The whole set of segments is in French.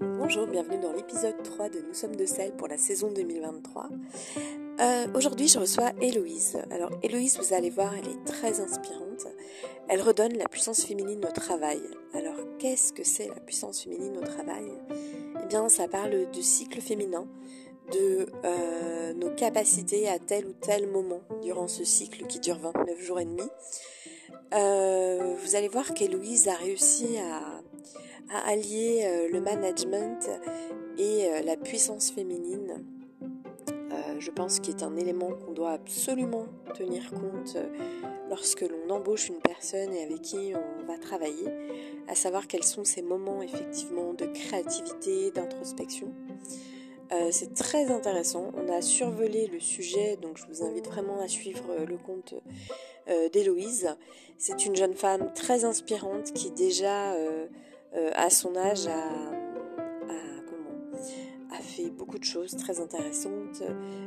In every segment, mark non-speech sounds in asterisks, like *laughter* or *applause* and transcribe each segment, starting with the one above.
Bonjour, bienvenue dans l'épisode 3 de Nous sommes de sel pour la saison 2023. Euh, aujourd'hui, je reçois Héloïse. Alors, Héloïse, vous allez voir, elle est très inspirante. Elle redonne la puissance féminine au travail. Alors, qu'est-ce que c'est la puissance féminine au travail? Eh bien, ça parle du cycle féminin, de euh, nos capacités à tel ou tel moment durant ce cycle qui dure 29 jours et demi. Euh, vous allez voir qu'Héloïse a réussi à allier euh, le management et euh, la puissance féminine. Je pense qu'il est un élément qu'on doit absolument tenir compte lorsque l'on embauche une personne et avec qui on va travailler, à savoir quels sont ces moments effectivement de créativité, d'introspection. C'est très intéressant. On a survolé le sujet, donc je vous invite vraiment à suivre le compte d'Héloïse. C'est une jeune femme très inspirante qui déjà euh, à son âge, a, fait beaucoup de choses très intéressantes.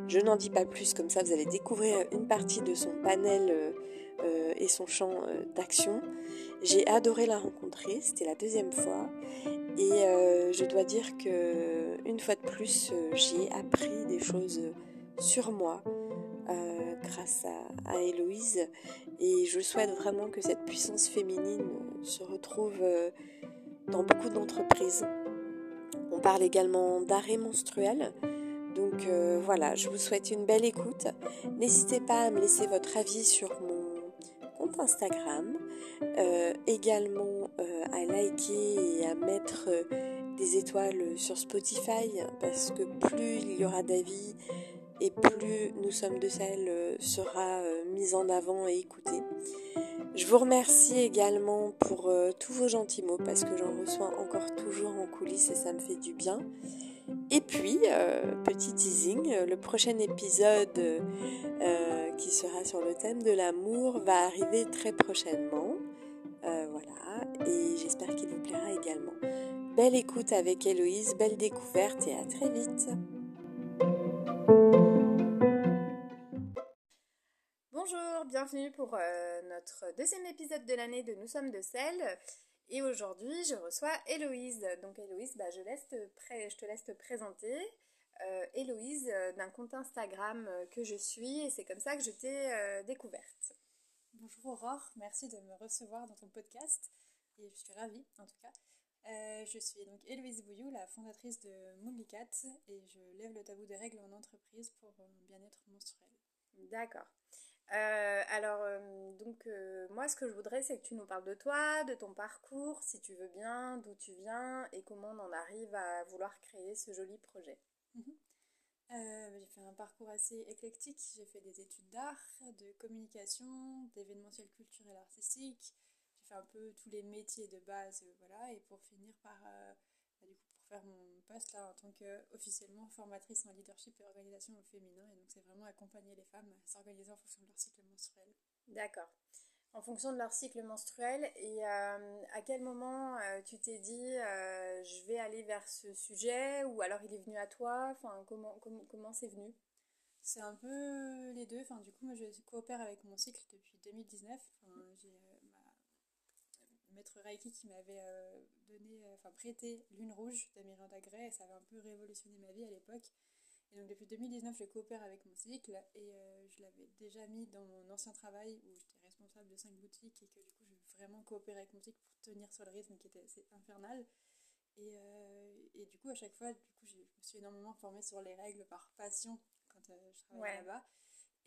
Je n'en dis pas plus, comme ça vous allez découvrir une partie de son panel euh, et son champ euh, d'action. J'ai adoré la rencontrer, c'était la deuxième fois. Et je dois dire que une fois de plus, j'ai appris des choses sur moi grâce à, à, Héloïse. Et je souhaite vraiment que cette puissance féminine se retrouve dans beaucoup d'entreprises. On parle également d'arrêt menstruel. Donc euh, voilà, je vous souhaite une belle écoute. N'hésitez pas à me laisser votre avis sur mon compte Instagram, euh, également euh, à liker et à mettre des étoiles sur Spotify parce que plus il y aura d'avis et plus nous sommes de celles sera mise en avant et écoutée. Je vous remercie également pour euh, tous vos gentils mots parce que j'en reçois encore toujours en coulisses et ça me fait du bien. Et puis, euh, petit teasing, euh, le prochain épisode qui sera sur le thème de l'amour va arriver très prochainement. Et j'espère qu'il vous plaira également. Belle écoute avec Héloïse, belle découverte et à très vite. Bonjour, bienvenue pour euh, notre deuxième épisode de l'année de Nous sommes de sel. Et aujourd'hui, je reçois Héloïse. Donc Héloïse, bah, je, laisse je te laisse te présenter. Euh, Héloïse euh, d'un compte Instagram que je suis et c'est comme ça que je t'ai découverte. Bonjour Aurore, merci de me recevoir dans ton podcast et je suis ravie en tout cas. je suis donc Héloïse Bouillou, la fondatrice de Moonlicat et je lève le tabou des règles en entreprise pour mon bien-être menstruel. D'accord. Euh, alors, euh, donc, euh, moi, ce que je voudrais, c'est que tu nous parles de toi, de ton parcours, si tu veux bien, d'où tu viens et comment on en arrive à vouloir créer ce joli projet. Mhm. j'ai fait un parcours assez éclectique. J'ai fait des études d'art, de communication, d'événementiel culturel artistique. Fait un peu tous les métiers de base, voilà, et pour finir par faire mon poste là en tant qu'officiellement formatrice en leadership et organisation au féminin. Et donc, c'est vraiment accompagner les femmes à s'organiser en fonction de leur cycle menstruel. D'accord. En fonction de leur cycle menstruel. Et euh, à quel moment euh, tu t'es dit euh, je vais aller vers ce sujet ou alors il est venu à toi? Enfin, comment comment c'est venu? C'est un peu les deux. Enfin, du coup, moi, je coopère avec mon cycle depuis 2019. Enfin, j'ai maître Reiki qui m'avait euh, donné, euh, enfin prêté Lune Rouge de Miranda Gray et ça avait un peu révolutionné ma vie à l'époque. Et donc depuis 2019, je coopère avec mon cycle et euh, je l'avais déjà mis dans mon ancien travail où j'étais responsable de cinq boutiques et que du coup, je vraiment coopérer avec mon cycle pour tenir sur le rythme qui était assez infernal. Et, et du coup, à chaque fois, du coup, je me suis énormément formée sur les règles par passion quand je travaillais là-bas.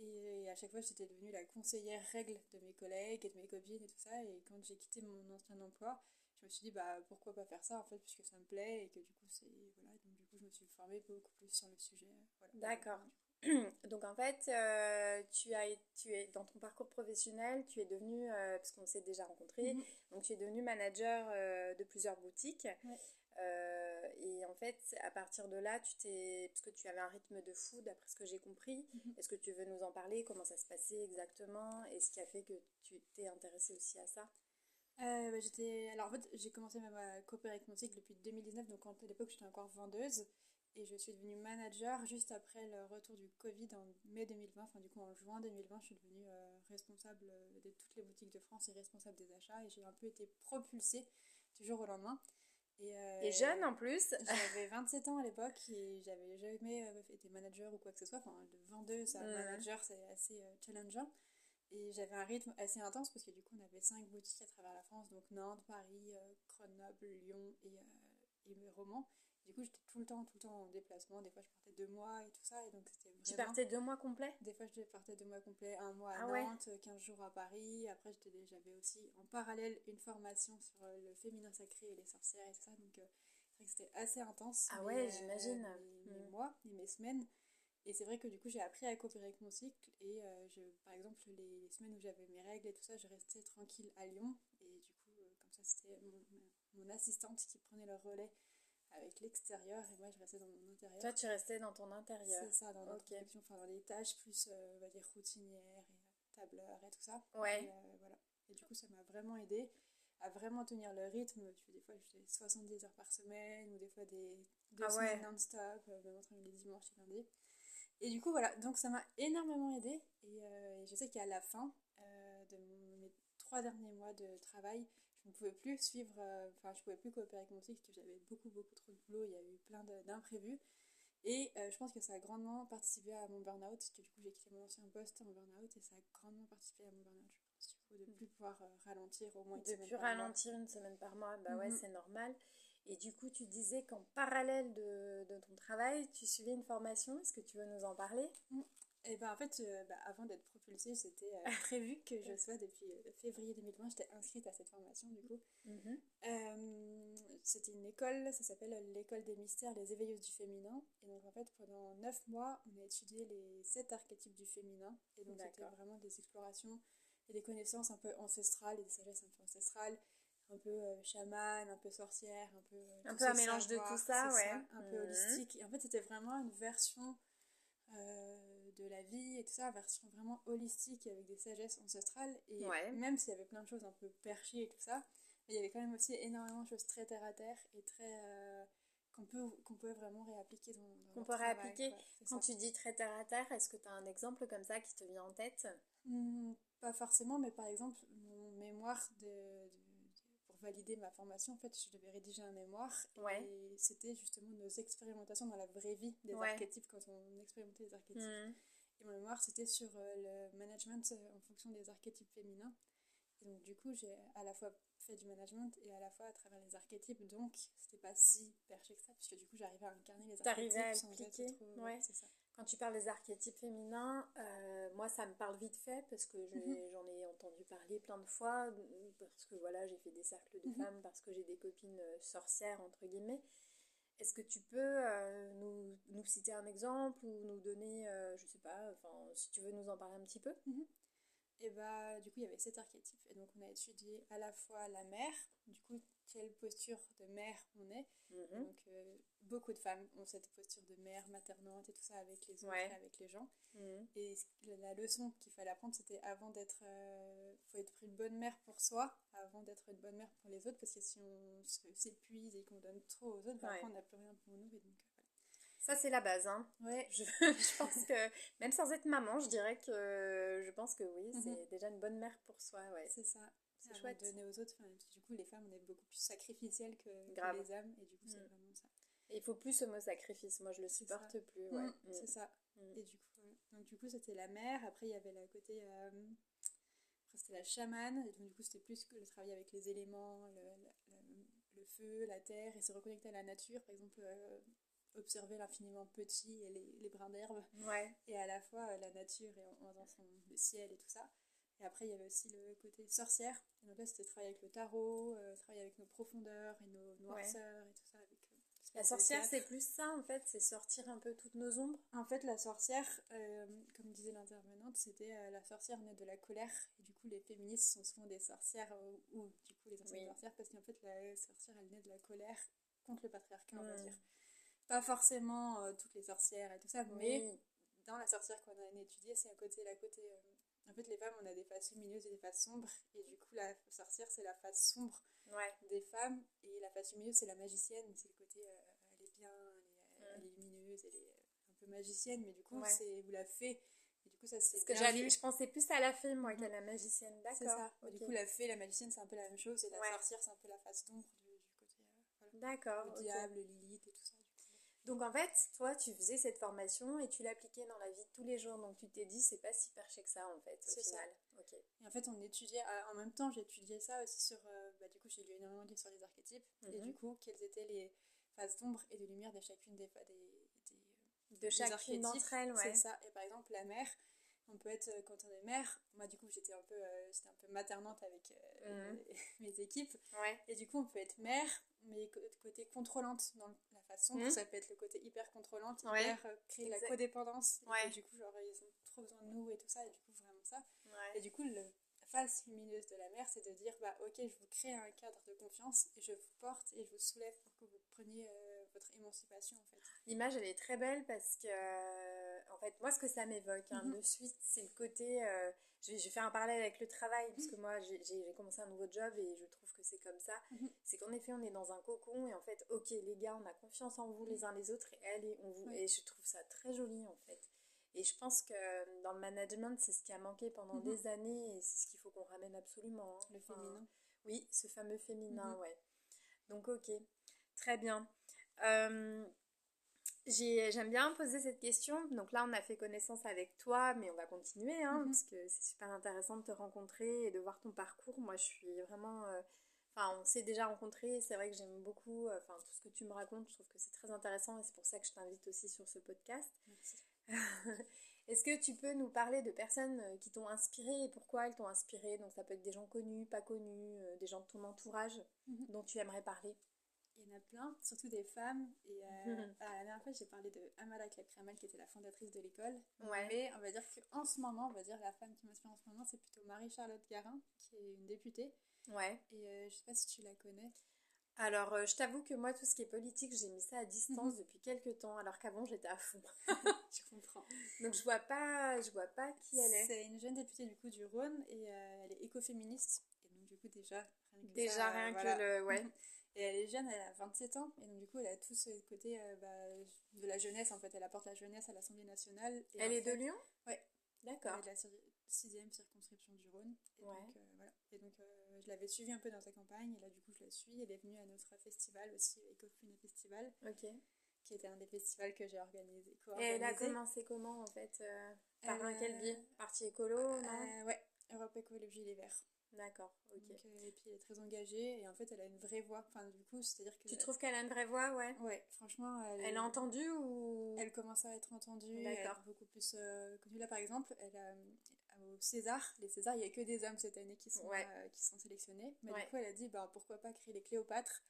Et à chaque fois, j'étais devenue la conseillère règle de mes collègues et de mes copines et tout ça. Et quand j'ai quitté mon ancien emploi, je me suis dit, bah, pourquoi pas faire ça, en fait, puisque ça me plaît et que du coup, c'est. Voilà, donc du coup, je me suis formée beaucoup plus sur le sujet. D'accord. *clears throat* Donc en fait, euh, tu, as, tu es dans ton parcours professionnel, tu es devenu, euh, parce qu'on s'est déjà rencontrés, mhm. donc tu es devenu manager euh, de plusieurs boutiques. Euh, et en fait, à partir de là, tu t'es, parce que tu avais un rythme de fou, d'après ce que j'ai compris. Mhm. Est-ce que tu veux nous en parler? Comment ça se passait exactement? Et ce qui a fait que tu t'es intéressée aussi à ça? Euh, bah, j'étais alors en fait j'ai commencé même à coopérer avec mon cycle depuis 2019 donc à l'époque j'étais encore vendeuse et je suis devenue manager juste après le retour du Covid en mai 2020. Enfin, du coup, en juin 2020, je suis devenue responsable de toutes les boutiques de France et responsable des achats. Et j'ai un peu été propulsée du jour au lendemain. Et, jeune en plus *laughs* J'avais 27 ans à l'époque et j'avais jamais été manager ou quoi que ce soit. Enfin, de vendeuse à manager, c'est assez challengeant. Et j'avais un rythme assez intense parce que du coup, on avait cinq boutiques à travers la France, donc Nantes, Paris, euh, Grenoble, Lyon et, euh, et Romans. Du coup, j'étais tout le temps, tout le temps en déplacement. Des fois, je partais deux mois et tout ça. Et donc, c'était Tu partais deux mois complets? Des fois, je partais deux mois complets, un mois à ah Nantes, 15 jours à Paris. Après, j'avais aussi en parallèle une formation sur euh, le féminin sacré et les sorcières et tout ça. Donc, c'est vrai que c'était assez intense. Ah ouais, j'imagine. mes, mm. mois et mes semaines. Et c'est vrai que du coup, j'ai appris à coopérer avec mon cycle. Et euh, je, par exemple, les, semaines où j'avais mes règles et tout ça, je restais tranquille à Lyon. Et du coup, euh, comme ça, c'était mon, assistante qui prenait le relais avec l'extérieur. Et moi, je restais dans mon intérieur. Toi, tu restais dans ton intérieur C'est ça, dans l'introspection, enfin dans les tâches plus, euh, on va dire, routinières et tableurs et tout ça. Ouais. Et, voilà. et du coup, ça m'a vraiment aidé à vraiment tenir le rythme. Des fois, je faisais 70 heures par semaine ou des fois des deux ah semaines non-stop, même entre les dimanches et lundi. Et du coup, voilà, donc ça m'a énormément aidé. Et, euh, je sais qu'à la fin euh, de mes trois derniers mois de travail, je ne pouvais plus suivre, euh, enfin, je pouvais plus coopérer avec mon cycle, parce que j'avais beaucoup, beaucoup trop de boulot, il y a eu plein d'imprévus. Et je pense que ça a grandement participé à mon burn-out, parce que du coup, j'ai quitté mon ancien poste en burn-out, et ça a grandement participé à mon burn-out, je pense, du coup, de ne plus pouvoir ralentir au moins une de semaine plus ralentir une semaine par mois, bah ouais, mhm. c'est normal. Et du coup, tu disais qu'en parallèle de, de, ton travail, tu suivais une formation. Est-ce que tu veux nous en parler? Mm. Et eh ben en fait, euh, bah, avant d'être propulsée, c'était euh, *laughs* prévu que je sois depuis euh, février 2020. J'étais inscrite à cette formation du coup. Mm-hmm. c'était une école, ça s'appelle l'école des mystères, les éveilleuses du féminin. Et donc en fait, pendant neuf mois, on a étudié les sept archétypes du féminin. Et donc c'était vraiment des explorations et des connaissances un peu ancestrales et des sagesses un peu ancestrales un peu euh, chaman, un peu sorcière, un peu. Euh, un peu un mélange de tout ça, ouais. un peu mhm. holistique. Et en fait, c'était vraiment une version euh, de la vie et tout ça, version vraiment holistique avec des sagesses ancestrales. Et même s'il y avait plein de choses un peu perchées et tout ça, il y avait quand même aussi énormément de choses très terre à terre et très. qu'on peut, qu'on peut vraiment réappliquer dans, dans Qu'on peut réappliquer. Quand tu dis très terre à terre, est-ce que tu as un exemple comme ça qui te vient en tête? Mmh, Pas forcément, mais par exemple, mon mémoire de valider ma formation, en fait, je devais rédiger un mémoire. Et c'était justement nos expérimentations dans la vraie vie des archétypes, quand on expérimentait les archétypes. Hmm. Et mon mémoire, c'était sur euh, le management euh, en fonction des archétypes féminins. Et donc, du coup, j'ai à la fois fait du management et à la fois à travers les archétypes. Donc, c'était pas si perché que ça, puisque du coup, j'arrivais à incarner les archétypes. à appliquer. ouais. c'est ça. Quand tu parles des archétypes féminins, euh, moi ça me parle vite fait parce que mhm. j'en ai, entendu parler plein de fois, parce que voilà, j'ai fait des cercles de mhm. femmes, parce que j'ai des copines euh, sorcières, entre guillemets. Est-ce que tu peux euh, nous, nous, citer un exemple ou nous donner, je sais pas, enfin, si tu veux nous en parler un petit peu? Mhm. Et bah, du coup, il y avait sept archétypes. Et donc, on a étudié à la fois la mère, du coup, quelle posture de mère on est. Mhm. Donc, euh, beaucoup de femmes ont cette posture de mère maternante et tout ça avec les autres, avec les gens. Mhm. Et la leçon qu'il fallait apprendre, c'était avant d'être. Euh, faut être une bonne mère pour soi, avant d'être une bonne mère pour les autres, parce que si on s'épuise et qu'on donne trop aux autres, bah, on n'a plus rien pour nous. Et donc, ça, c'est la base. Hein. Ouais. Je, *laughs* je, pense que, même sans être maman, je dirais que je pense que oui, c'est mhm. déjà une bonne mère pour soi. Ouais. C'est ça. C'est chouette. Donner aux autres. du coup, les femmes, on est beaucoup plus sacrificielles que, les hommes. Et du coup, c'est mm. vraiment ça. Et il faut plus ce mot sacrifice. Moi, je le supporte plus. Ouais. Mm, mm. C'est ça. Et du coup, donc, du coup, c'était la mère. Après, il y avait le côté. Euh... Après, c'était la chamane. Et donc, du coup, c'était plus que le travail avec les éléments, le, le, feu, la terre, et se reconnecter à la nature. Par exemple, euh, observer l'infiniment petit et les, les brins d'herbe. Ouais. Et à la fois euh, la nature et en, dans son, le ciel et tout ça. Et après, il y avait aussi le côté sorcière. Et donc là, c'était travailler avec le tarot, euh, travailler avec nos profondeurs et nos noirceurs et tout ça. Avec, euh, la sorcière, c'est plus ça en fait, c'est sortir un peu toutes nos ombres. En fait, la sorcière, euh, comme disait l'intervenante, c'était la sorcière née de la colère. Et du coup, les féministes sont souvent des sorcières, ou du coup, les anciennes sorcières, parce qu'en fait, la sorcière, elle naît de la colère contre le patriarcat, on va dire. Pas forcément toutes les sorcières et tout ça, mais dans la sorcière qu'on a étudiée, c'est à côté, la côté en fait, les femmes, on a des faces lumineuses et des faces sombres. Et du coup, la sorcière, c'est la face sombre des femmes. Et la face lumineuse, c'est la magicienne. C'est le côté, euh, elle est bien, elle est lumineuse, elle est un peu magicienne, mais du coup, c'est vous la fée. Et du coup, ça c'est. Ce que j'allais, je pensais plus à la fée, moi, qu'à la magicienne. D'accord. C'est ça. Du coup, la fée, la magicienne, c'est un peu la même chose. Et la sorcière, c'est un peu la face d'ombre du, du, côté. Euh, D'accord. Le diable, Lilith et tout ça. Donc en fait, toi, tu faisais cette formation et tu l'appliquais dans la vie de tous les jours. Donc tu t'es dit, c'est pas si perché que ça en fait, au final. Ok. Et en fait, on étudiait, euh, en même temps, étudié ça aussi sur. Euh, bah, du coup, j'ai lu énormément de livres sur les archétypes. Et mhm. du coup, quelles étaient les phases d'ombre et de lumière de chacune des, des, de chacune d'entre elles, ouais. C'est ça. Et par exemple, la mère, on peut être euh, quand on est mère. Moi, du coup, j'étais un peu, un peu maternante avec mhm. *laughs* mes, équipes. Ouais. Et du coup, on peut être mère, mais côté contrôlante dans la façon. Mhm. Ça peut être le côté hyper contrôlante, hyper créer la codépendance. Et du coup, genre, ils ont trop besoin de nous et tout ça. Et du coup, vraiment ça. Et du coup, la face lumineuse de la mère, c'est de dire bah, Ok, je vous crée un cadre de confiance et je vous porte et je vous soulève pour que vous preniez euh, votre émancipation. En fait. L'image, elle est très belle parce que, euh, en fait, moi, ce que ça m'évoque, hein, mhm. de suite, c'est le côté. Euh, je, vais, faire un parallèle avec le travail, parce que moi, j'ai commencé un nouveau job et je trouve que c'est comme ça. Mhm. C'est qu'en effet, on est dans un cocon et en fait, ok, les gars, on a confiance en vous les uns les autres et elle et on vous. Et je trouve ça très joli, en fait. Et je pense que euh, dans le management, c'est ce qui a manqué pendant mhm. des années et c'est ce qu'il faut qu'on ramène absolument. Hein. Le féminin. Oui, ce fameux féminin, mhm. ouais. Donc, ok. Très bien. Euh, j'aime bien poser cette question. Donc là, on a fait connaissance avec toi, mais on va continuer, hein, mhm. parce que c'est super intéressant de te rencontrer et de voir ton parcours. Moi, je suis vraiment... Euh, enfin, on s'est déjà rencontrés, c'est vrai que j'aime beaucoup enfin, tout ce que tu me racontes, je trouve que c'est très intéressant et c'est pour ça que je t'invite aussi sur ce podcast. Merci. *laughs* Est-ce que tu peux nous parler de personnes euh, qui t'ont inspiré et pourquoi elles t'ont inspiré? Donc ça peut être des gens connus, pas connus, euh, des gens de ton entourage mhm. dont tu aimerais parler. Il y en a plein, surtout des femmes. Et euh, *laughs* la dernière fois, j'ai parlé de Amala Klakramal, qui était la fondatrice de l'école. Mais on va dire qu'en ce moment, on va dire la femme qui m'inspire en ce moment, c'est plutôt Marie-Charlotte Garin, qui est une députée. Ouais. Et je sais pas si tu la connais. Alors, euh, je t'avoue que moi, tout ce qui est politique, j'ai mis ça à distance *laughs* depuis quelques temps, alors qu'avant, j'étais à fond. *laughs* tu comprends. Donc, je vois pas, je vois pas qui elle est. C'est une jeune députée du coup du Rhône et euh, elle est écoféministe. Et donc, du coup, déjà, rien que Déjà, rien que le. Ouais. Et elle est jeune, elle a 27 ans. Et donc, du coup, elle a tout ce côté euh, bah, de la jeunesse. En fait, elle apporte la jeunesse à l'Assemblée nationale. elle est de Lyon? Ouais. D'accord. Elle est de la sixième circonscription du Rhône. Et ouais. donc, voilà. Et donc, je l'avais suivie un peu dans sa campagne, et là, du coup, je la suis. Elle est venue à notre festival aussi, Ecofune Festival. Ok. Qui était un des festivals que j'ai organisé. Et elle a commencé comment, en fait euh, Par un quel biais? Parti écolo, non? euh, Ouais, Europe Écologie Les Verts. D'accord, ok. Euh, et puis elle est très engagée et en fait elle a une vraie voix. Enfin, du coup, c'est-à-dire que. Tu trouves qu'elle a une vraie voix, ouais? Ouais, franchement. Elle, elle est entendue ou? Elle commence à être entendue. D'accord. beaucoup plus connue. Là, par exemple, elle a, au César. Les Césars, il n'y a que des hommes cette année qui sont, euh, qui sont sélectionnés. Mais du coup, elle a dit bah, pourquoi pas créer les Cléopâtres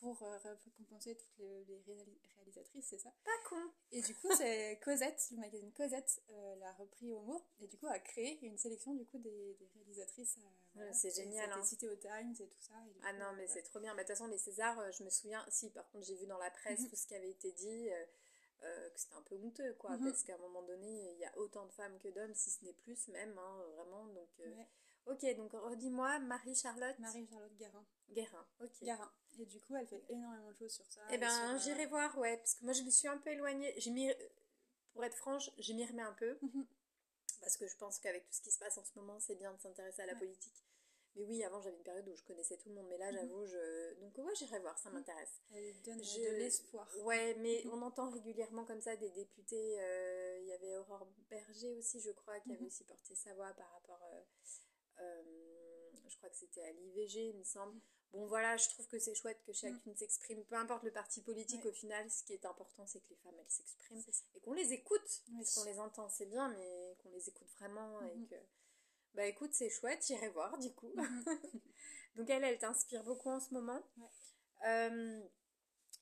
pour euh, récompenser toutes les, réalisatrices, c'est ça? Pas con Et du coup, c'est *laughs* Cosette, le magazine Cosette euh, l'a repris au mot et du coup a créé une sélection du coup des, réalisatrices. C'est génial. Hein. cité au Times et tout ça. ah non, mais c'est trop bien. Bah, de toute façon, les Césars, je me souviens, si par contre j'ai vu dans la presse mhm. tout ce qui avait été dit. Euh, que c'était un peu honteux, quoi, mhm. parce qu'à un moment donné, il y a autant de femmes que d'hommes, si ce n'est plus même, hein, vraiment. Donc, euh, ok, donc redis-moi, Marie-Charlotte. Marie-Charlotte Guérin. Guérin, ok. Guérin. Et du coup, elle fait énormément de choses sur ça. Eh ben, j'irai euh, voir, ouais, parce que moi, je me suis un peu éloignée. Pour être franche, je m'y remets un peu. Mhm. Parce que je pense qu'avec tout ce qui se passe en ce moment, c'est bien de s'intéresser à la politique. Mais oui, avant j'avais une période où je connaissais tout le monde, mais là mhm. j'avoue, je... donc ouais, j'irai voir, ça mhm. m'intéresse. Elle donne de l'espoir. Ouais, mais on entend régulièrement comme ça des députés. Euh, il y avait Aurore Berger aussi, je crois, qui avait mhm. aussi porté sa voix par rapport. Euh, euh, je crois que c'était à l'IVG, il me semble. Bon, voilà, je trouve que c'est chouette que chacune s'exprime, peu importe le parti politique, au final, ce qui est important, c'est que les femmes, elles s'expriment et qu'on les écoute. Parce qu'on les entend, c'est bien, mais qu'on les écoute vraiment et que bah écoute, c'est chouette, j'irai voir du coup. Mhm. *laughs* Donc elle, elle t'inspire beaucoup en ce moment. Euh,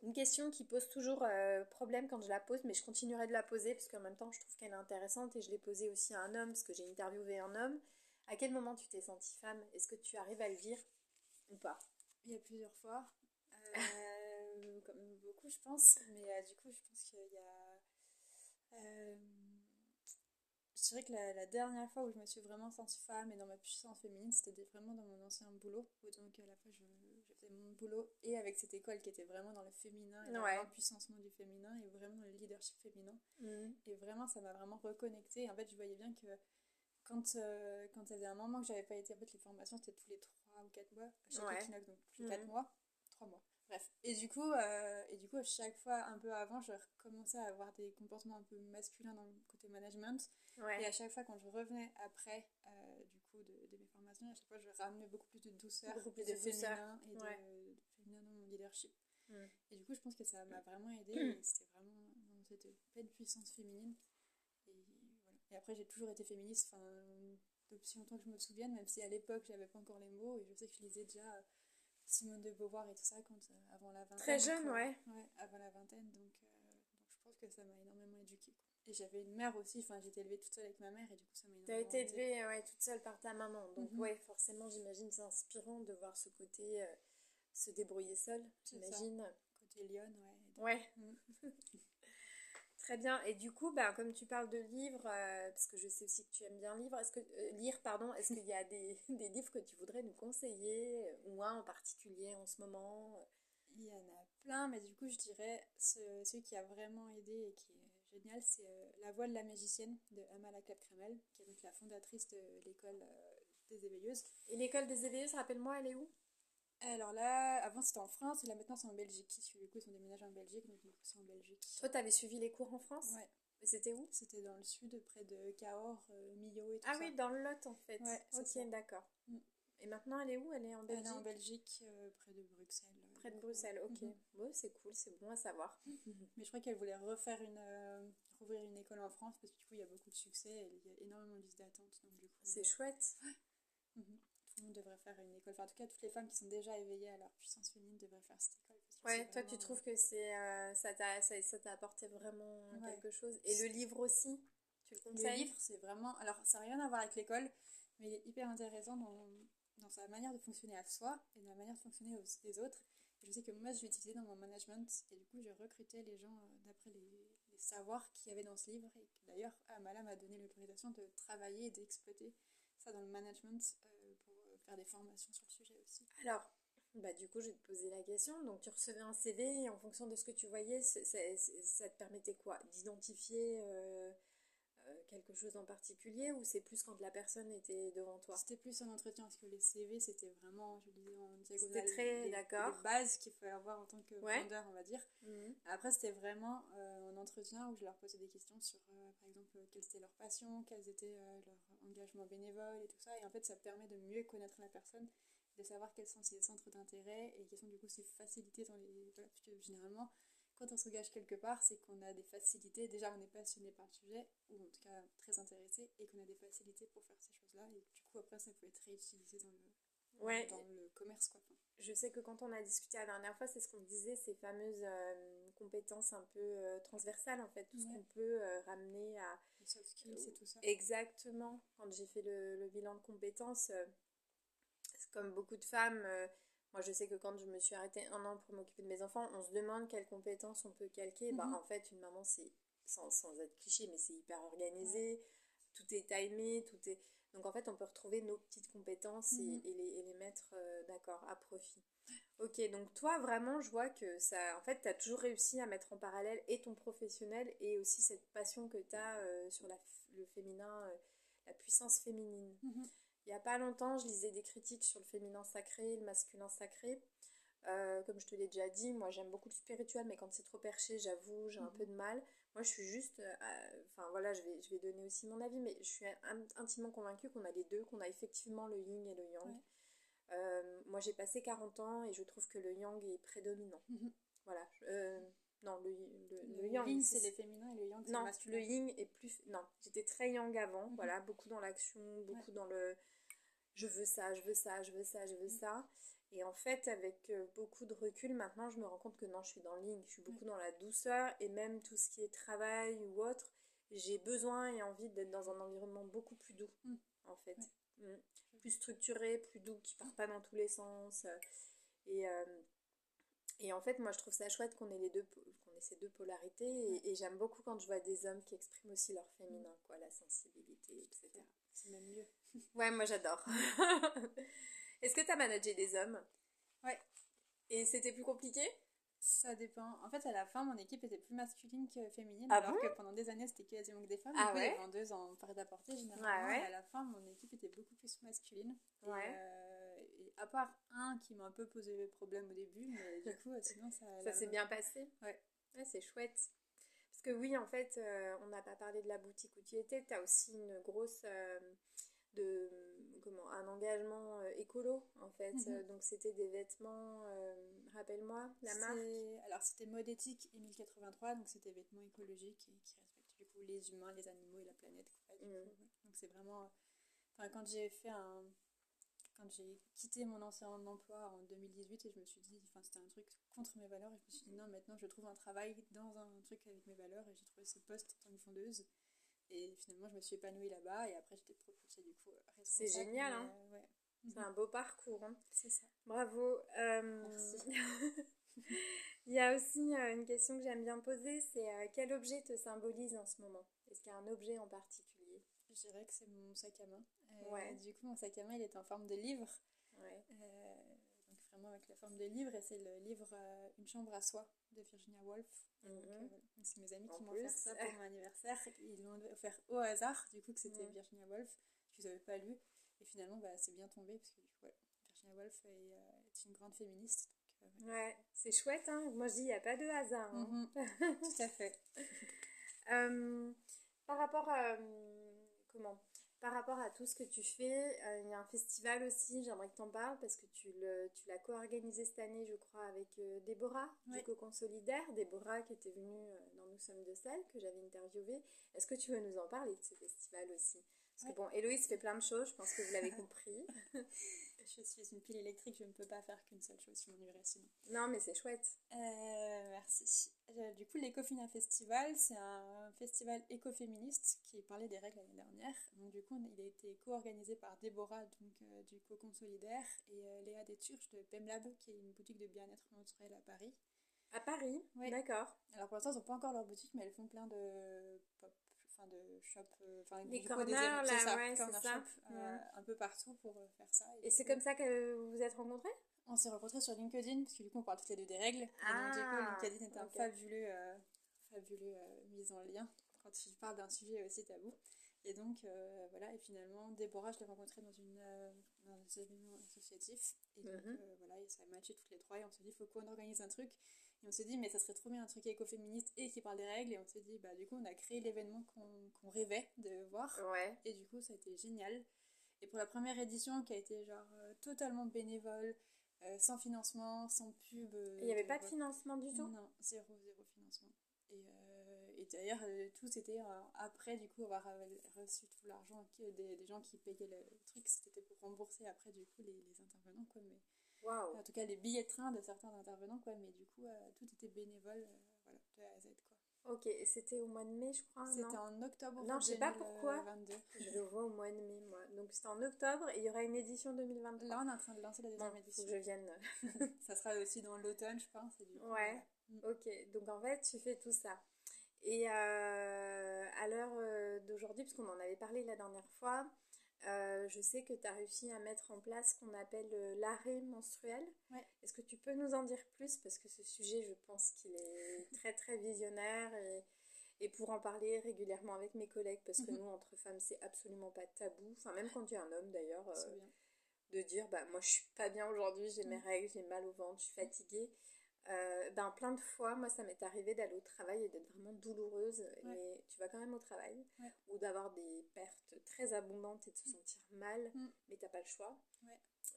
une question qui pose toujours euh, problème quand je la pose, mais je continuerai de la poser parce qu'en même temps, je trouve qu'elle est intéressante et je l'ai posée aussi à un homme parce que j'ai interviewé un homme. À quel moment tu t'es sentie femme? Est-ce que tu arrives à le dire ou pas? Il y a plusieurs fois, euh, *laughs* comme beaucoup, je pense, mais du coup, je pense qu'il y a dirais que la, dernière fois où je me suis vraiment sentie femme et dans ma puissance féminine, c'était vraiment dans mon ancien boulot. Où donc à la fois je, faisais mon boulot et avec cette école qui était vraiment dans le féminin et dans l'empuissancement du féminin et vraiment dans le leadership féminin. Mmh. Et vraiment, ça m'a vraiment reconnectée. En fait, je voyais bien que quand, euh, quand ça faisait un moment que j'avais pas été, en fait, les formations c'était tous les 3 ou 4 mois, à chaque équinoxe, donc plus 4 mmh. mois, 3 mois. Bref. Et du coup, euh, et du coup, chaque fois, un peu avant, je recommençais à avoir des comportements un peu masculins dans le côté management. Et à chaque fois, quand je revenais après, euh, du coup, de, de, mes formations, à chaque fois, je ramenais beaucoup plus de douceur, beaucoup plus de, féminin et de, féminin dans mon leadership. Mm. Et du coup, je pense que ça m'a vraiment aidé. C'était vraiment dans cette pleine puissance féminine. Et, voilà. et après, j'ai toujours été féministe, enfin, depuis si longtemps que je me souvienne, même si à l'époque, j'avais pas encore les mots. Et je sais que je lisais déjà Simone de Beauvoir et tout ça quand, euh, avant la vingtaine. Très jeune, ouais. Ouais, avant la vingtaine. Donc, euh, donc je pense que ça m'a énormément éduquée. Et j'avais une mère aussi, enfin j'étais élevée toute seule avec ma mère et du coup ça m'a énormément T'as été élevée ouais, toute seule par ta maman. Donc mhm. ouais, forcément j'imagine c'est inspirant de voir ce côté euh, se débrouiller seule, j'imagine. Côté lionne, ouais. Ouais. Mhm. *laughs* Très bien. Et du coup, ben, comme tu parles de livres, euh, parce que je sais aussi que tu aimes bien lire, est-ce que, euh, lire, pardon, est-ce qu'il y a des, *laughs* des, livres que tu voudrais nous conseiller, euh, ou un en particulier en ce moment Il y en a plein, mais du coup, je dirais celui qui a vraiment aidé et qui est génial, c'est La voix de la magicienne de Amala Clap-Kremel, qui est donc la fondatrice de l'école des éveilleuses. Et l'école des éveilleuses, rappelle-moi, elle est où? Alors là, avant c'était en France et là maintenant c'est en Belgique. Du coup, ils sont déménagés en Belgique, donc du coup c'est en Belgique. Toi, t'avais suivi les cours en France? Ouais. C'était où? C'était dans le sud, près de Cahors, euh, Millau et tout ah ça. Ah oui, dans le Lot en fait. Ouais, ok, d'accord. Mm. Et maintenant, elle est où? Elle est en Belgique Elle est en Belgique, euh, près de Bruxelles. Près de Bruxelles, ok. Mm-hmm. Bon, c'est cool, c'est bon à savoir. *laughs* Mais je crois qu'elle voulait refaire une, euh, rouvrir une école en France parce que du coup, il y a beaucoup de succès et il y a énormément de listes d'attente. C'est chouette. Monde devrait faire une école. Enfin, en tout cas, toutes les femmes qui sont déjà éveillées à leur puissance féminine devraient faire cette école. ouais, toi, tu trouves que c'est euh, ça t'a ça, apporté vraiment quelque chose. Et le livre aussi, tu le conseilles Le livre, c'est vraiment. Alors, ça n'a rien à voir avec l'école, mais il est hyper intéressant dans, dans sa manière de fonctionner à soi et dans la manière de fonctionner aux, des autres. je sais que moi, je l'ai utilisé dans mon management et du coup, j'ai recruté les gens euh, d'après les, les, savoirs qu'il y avait dans ce livre. Et d'ailleurs, Amala m'a donné l'autorisation de travailler et d'exploiter ça dans le management euh, des formations sur le sujet aussi. Alors, bah, du coup, je vais te poser la question. Donc, tu recevais un CV et en fonction de ce que tu voyais, ça te permettait quoi? D'identifier euh, quelque chose en particulier ou c'est plus quand la personne était devant toi? C'était plus un entretien parce que les CV c'était vraiment, je disais en diagonale, c'était très d'accord. Les bases qu'il faut avoir en tant que vendeur, on va dire. Mhm. Après, c'était vraiment euh, un entretien où je leur posais des questions sur, euh, par exemple, quelles étaient leurs passions, quels étaient leurs engagements bénévoles et tout ça. Et en fait, ça permet de mieux connaître la personne, de savoir quels sont ses centres d'intérêt et quelles sont du coup ses facilités dans les. Voilà, parce que généralement quand on s'engage quelque part, c'est qu'on a des facilités. Déjà, on est passionné par le sujet, ou en tout cas très intéressé, et qu'on a des facilités pour faire ces choses-là. Et du coup, après, ça peut être réutilisé dans le, dans le commerce. Quoi. Je sais que quand on a discuté la dernière fois, c'est ce qu'on disait, ces fameuses euh, compétences un peu euh, transversales, en fait, tout ce qu'on peut euh, ramener à. Les soft skills et tout ça. Exactement. Quand j'ai fait le, le, bilan de compétences, comme beaucoup de femmes moi, je sais que quand je me suis arrêtée un an pour m'occuper de mes enfants, on se demande quelles compétences on peut calquer. Bah, mhm. en fait, une maman, c'est, sans, sans, être cliché, mais c'est hyper organisé. Tout est timé, tout est... Donc, en fait, on peut retrouver nos petites compétences et, mhm. les, et, les, mettre, euh, d'accord, à profit. Ok, donc toi, vraiment, je vois que ça... En fait, tu as toujours réussi à mettre en parallèle et ton professionnel et aussi cette passion que tu as euh, sur la, le féminin, euh, la puissance féminine. Mhm. Il n'y a pas longtemps, je lisais des critiques sur le féminin sacré, le masculin sacré. Euh, comme je te l'ai déjà dit, moi j'aime beaucoup le spirituel, mais quand c'est trop perché, j'avoue, j'ai un mhm. peu de mal. Moi je suis juste, euh, enfin voilà, je vais, je vais donner aussi mon avis, mais je suis intimement convaincue qu'on a les deux, qu'on a effectivement le yin et le yang. Euh, moi j'ai passé 40 ans et je trouve que le yang est prédominant. Mhm. Voilà. non, le, le, yang. yin c'est les féminins et le yang c'est le masculin. le yin est plus. Non, j'étais très yang avant, mhm. voilà, beaucoup dans l'action, beaucoup dans le je veux ça, je veux ça, je veux ça, je veux mm. ça. Et en fait, avec euh, beaucoup de recul, maintenant, je me rends compte que non, je suis dans le ligne, je suis beaucoup dans la douceur et même tout ce qui est travail ou autre, j'ai besoin et envie d'être dans un environnement beaucoup plus doux, mm. en fait. Mm. Plus structuré, plus doux, qui part pas dans tous les sens. Et, euh, Et en fait, moi, je trouve ça chouette qu'on ait les deux, qu'on ait ces deux polarités. Et, j'aime beaucoup quand je vois des hommes qui expriment aussi leur féminin, quoi, la sensibilité, etc. C'est même mieux. Ouais, moi, j'adore. *laughs* Est-ce que tu as managé des hommes? Ouais. Et c'était plus compliqué? Ça dépend. En fait, à la fin, mon équipe était plus masculine que féminine, ah alors que pendant des années, c'était quasiment que des femmes. Ah du ouais? les vendeuses en prêt à porter généralement. Et à la fin, mon équipe était beaucoup plus masculine. Ouais. Euh, et, à part un qui m'a un peu posé problème au début, mais du *laughs* coup, sinon, ça. ça s'est bien passé? Ouais. Ouais, c'est chouette. Parce que oui, en fait, euh, on n'a pas parlé de la boutique où tu étais. Tu as aussi une grosse. Euh, de comment un engagement euh, écolo en fait. Mhm. donc c'était des vêtements euh, rappelle-moi la marque. alors c'était mode éthique et 1083 donc c'était vêtements écologiques qui respectent du coup les humains les animaux et la planète mhm. donc c'est vraiment enfin quand j'ai fait un quand j'ai quitté mon ancien emploi en 2018 et je me suis dit enfin c'était un truc contre mes valeurs et je me suis dit non maintenant je trouve un travail dans un truc avec mes valeurs et j'ai trouvé ce poste en tant que fondeuse et finalement, je me suis épanouie là-bas et après, j'étais propulsée du coup responsable. C'est génial, hein euh, ouais. C'est un beau parcours. Hein. C'est ça. Bravo. Euh, Merci. *laughs* Il y a aussi euh, une question que j'aime bien poser, c'est quel objet te symbolise en ce moment? Est-ce qu'il y a un objet en particulier? Je dirais que c'est mon sac à main. ouais. Du coup, mon sac à main, il est en forme de livre. Ouais. Avec la forme de livre, et c'est le livre Une chambre à soi de Virginia Woolf. Mhm. c'est mes amis qui m'ont offert ça pour mon anniversaire. Ils l'ont offert au hasard, du coup, que c'était mhm. Virginia Woolf. Je ne avais pas lu. Et finalement, bah, c'est bien tombé, parce que du coup, Virginia Woolf est, euh, est, une grande féministe. Donc, euh, ouais, c'est chouette. Hein Moi, je dis, il n'y a pas de hasard. Hein. Mhm. *laughs* Tout à fait. Euh, par rapport à... comment? Par rapport à tout ce que tu fais, euh, il y a un festival aussi, j'aimerais que tu en parles parce que tu l'as co-organisé cette année, je crois, avec euh, Déborah du Cocon Solidaire. Déborah qui était venue euh, dans Nous sommes de Sel, que j'avais interviewé. Est-ce que tu veux nous en parler de ce festival aussi? Parce que bon, Héloïse fait plein de choses, je pense que vous l'avez compris. *laughs* je suis une pile électrique, je ne peux pas faire qu'une seule chose, je m'ennuierais sinon. Non, mais c'est chouette. Euh, merci. Euh, du coup, l'Ecofina Festival, c'est un festival écoféministe qui parlait des règles l'année dernière. Donc, du coup, il a été co-organisé par Déborah donc, euh, du Cocon Solidaire et Léa Déturge de Pemlab, qui est une boutique de bien-être naturel à Paris. À Paris? Oui. D'accord. Alors pour l'instant, ils n'ont pas encore leur boutique, mais elles font plein de pop enfin de shop, euh, enfin des corners, là, ça, ouais, corner shop, euh, un peu partout pour euh, faire ça. Et, c'est comme ça que vous vous êtes rencontrés? On s'est rencontrés sur LinkedIn, parce que du coup on parle toutes les deux des règles. Ah, et donc du coup ah, LinkedIn est un fabuleux, fabuleux mise en lien quand tu parles d'un sujet aussi tabou. Et donc, voilà, et finalement, Déborah, je l'ai rencontrée dans, une, dans un événement associatif. Et donc, mhm. voilà, et ça a matché toutes les trois. Et on s'est dit, il faut qu'on organise un truc on s'est dit, mais ça serait trop bien un truc écoféministe et qui parle des règles. Et on s'est dit, bah, du coup, on a créé l'événement qu'on rêvait de voir. Ouais. Et du coup, ça a été génial. Et pour la première édition, qui a été genre euh, totalement bénévole, euh, sans financement, sans pub. Euh, il n'y avait pas de financement du tout? Non, zéro, zéro financement. Et, et d'ailleurs, tout c'était après, du coup, avoir reçu tout l'argent des, des, gens qui payaient le truc. C'était pour rembourser après, du coup, les, les intervenants. Quoi, mais en tout cas, les billets de train de certains intervenants, quoi. Mais du coup, euh, tout était bénévole, euh, voilà, de A à Z, quoi. Ok, c'était au mois de mai, je crois. C'était en octobre. Non, je sais pas pourquoi. Je le vois au mois de mai, moi. Donc c'était en octobre et il y aura une édition 2023. Là, on est en train de lancer la deuxième édition. Faut que je vienne. *laughs* ça sera aussi dans l'automne, je pense. Du coup, ouais. Mm. Ok, donc en fait, tu fais tout ça. Et euh, à l'heure d'aujourd'hui, parce qu'on en avait parlé la dernière fois, euh, je sais que tu as réussi à mettre en place ce qu'on appelle euh, l'arrêt menstruel. Est-ce que tu peux nous en dire plus? Parce que ce sujet, je pense qu'il est très très visionnaire et, et, pour en parler régulièrement avec mes collègues, parce que mhm. nous, entre femmes, c'est absolument pas tabou. Enfin, même quand tu es un homme d'ailleurs, euh, de dire bah, Moi, je suis pas bien aujourd'hui, j'ai mes règles, j'ai mal au ventre, je suis fatiguée. Euh, ben, plein de fois, moi, ça m'est arrivé d'aller au travail et d'être vraiment douloureuse, mais tu vas quand même au travail, ou d'avoir des pertes très abondantes et de se sentir mal, mm. mais t'as pas le choix.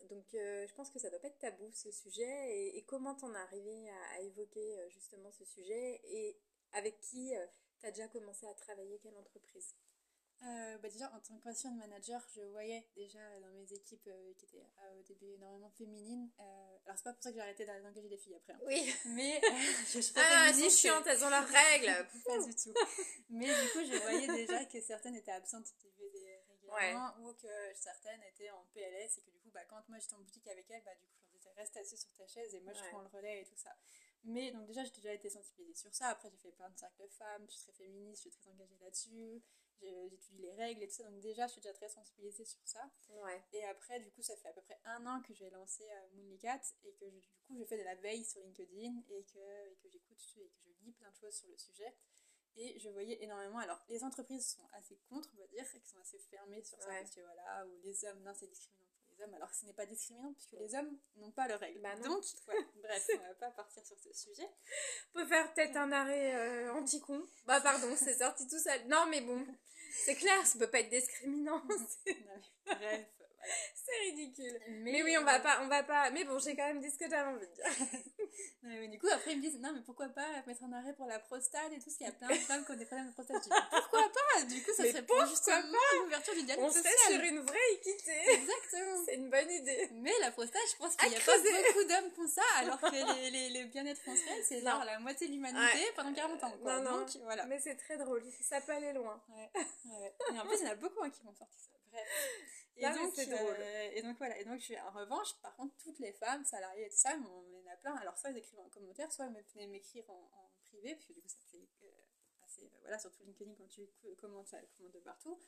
Donc, euh, je pense que ça doit pas être tabou ce sujet. Et, comment t'en es arrivé à, évoquer euh, justement ce sujet? Et avec qui t'as déjà commencé à travailler, quelle entreprise? Euh, bah déjà, en tant que manager, je voyais déjà dans mes équipes euh, qui étaient euh, au début énormément féminines. alors, c'est pas pour ça que j'ai arrêté d'engager des filles après. Hein. Oui. *laughs* Mais *laughs* *laughs* je suis Ah, elles sont chiantes, elles ont leurs règles. pas du tout. Mais du coup, je voyais déjà que certaines étaient absentes régulièrement ou que certaines étaient en PLS et que du coup, bah, quand moi j'étais en boutique avec elles, bah, du coup, je leur disais reste assis sur ta chaise et moi je prends le relais et tout ça. Mais donc déjà, j'ai déjà été sensibilisée sur ça. Après, j'ai fait plein de cercles de femmes, je suis très féministe, je suis très engagée là-dessus. J'étudie les règles et tout ça. Donc déjà, je suis déjà très sensibilisée sur ça. Ouais. Et après, du coup, ça fait à peu près un an que j'ai lancé euh, Moonlicat et que du coup, je fais de la veille sur LinkedIn et que, et que j'écoute et que je lis plein de choses sur le sujet. Et je voyais énormément. Alors, les entreprises sont assez contre, on va dire, et qui sont assez fermées sur ça, parce que voilà, ou les hommes, non, c'est discriminant hommes, alors que ce n'est pas discriminant puisque les hommes n'ont pas leurs règles. Bah Donc, *laughs* bref, on va pas partir sur ce sujet. On peut faire peut-être un arrêt euh, anti-con. Bah pardon, c'est sorti tout seul. Non mais bon, c'est clair, ça peut pas être discriminant. *laughs* bref, c'est ridicule. Mais, oui, on va pas, on va pas. Mais bon, j'ai quand même dit ce que j'avais envie de dire. *laughs* *laughs* mais du coup, après, ils me disent, non, mais pourquoi pas mettre un arrêt pour la prostate et tout, ce qu'il y a plein de femmes qui ont des problèmes de prostate. Je dis, pourquoi pas? Du coup, ça serait pour justement l'ouverture du dialogue on social. On serait sur une vraie équité. Exactement. C'est une bonne idée. Mais la prostate, je pense qu'il n'y a pas beaucoup d'hommes qui ont ça, alors que *laughs* les, les, les bien-être menstruel, c'est genre la moitié de l'humanité pendant 40 ans. Quoi. Non, non. Donc, voilà. Mais c'est très drôle. Ça peut aller loin. Ouais. ouais. Et en plus, il y en a beaucoup hein, qui vont sortir ça. Bref. Et donc, euh, et donc voilà, et donc je suis en revanche, par contre, toutes les femmes salariées et tout ça, on en a plein. Alors soit ils écrivent en commentaire, soit elles venaient m'écrire en, en, privé, puisque du coup ça fait euh, assez, euh, voilà, surtout LinkedIn quand tu commentes, ça commande de partout.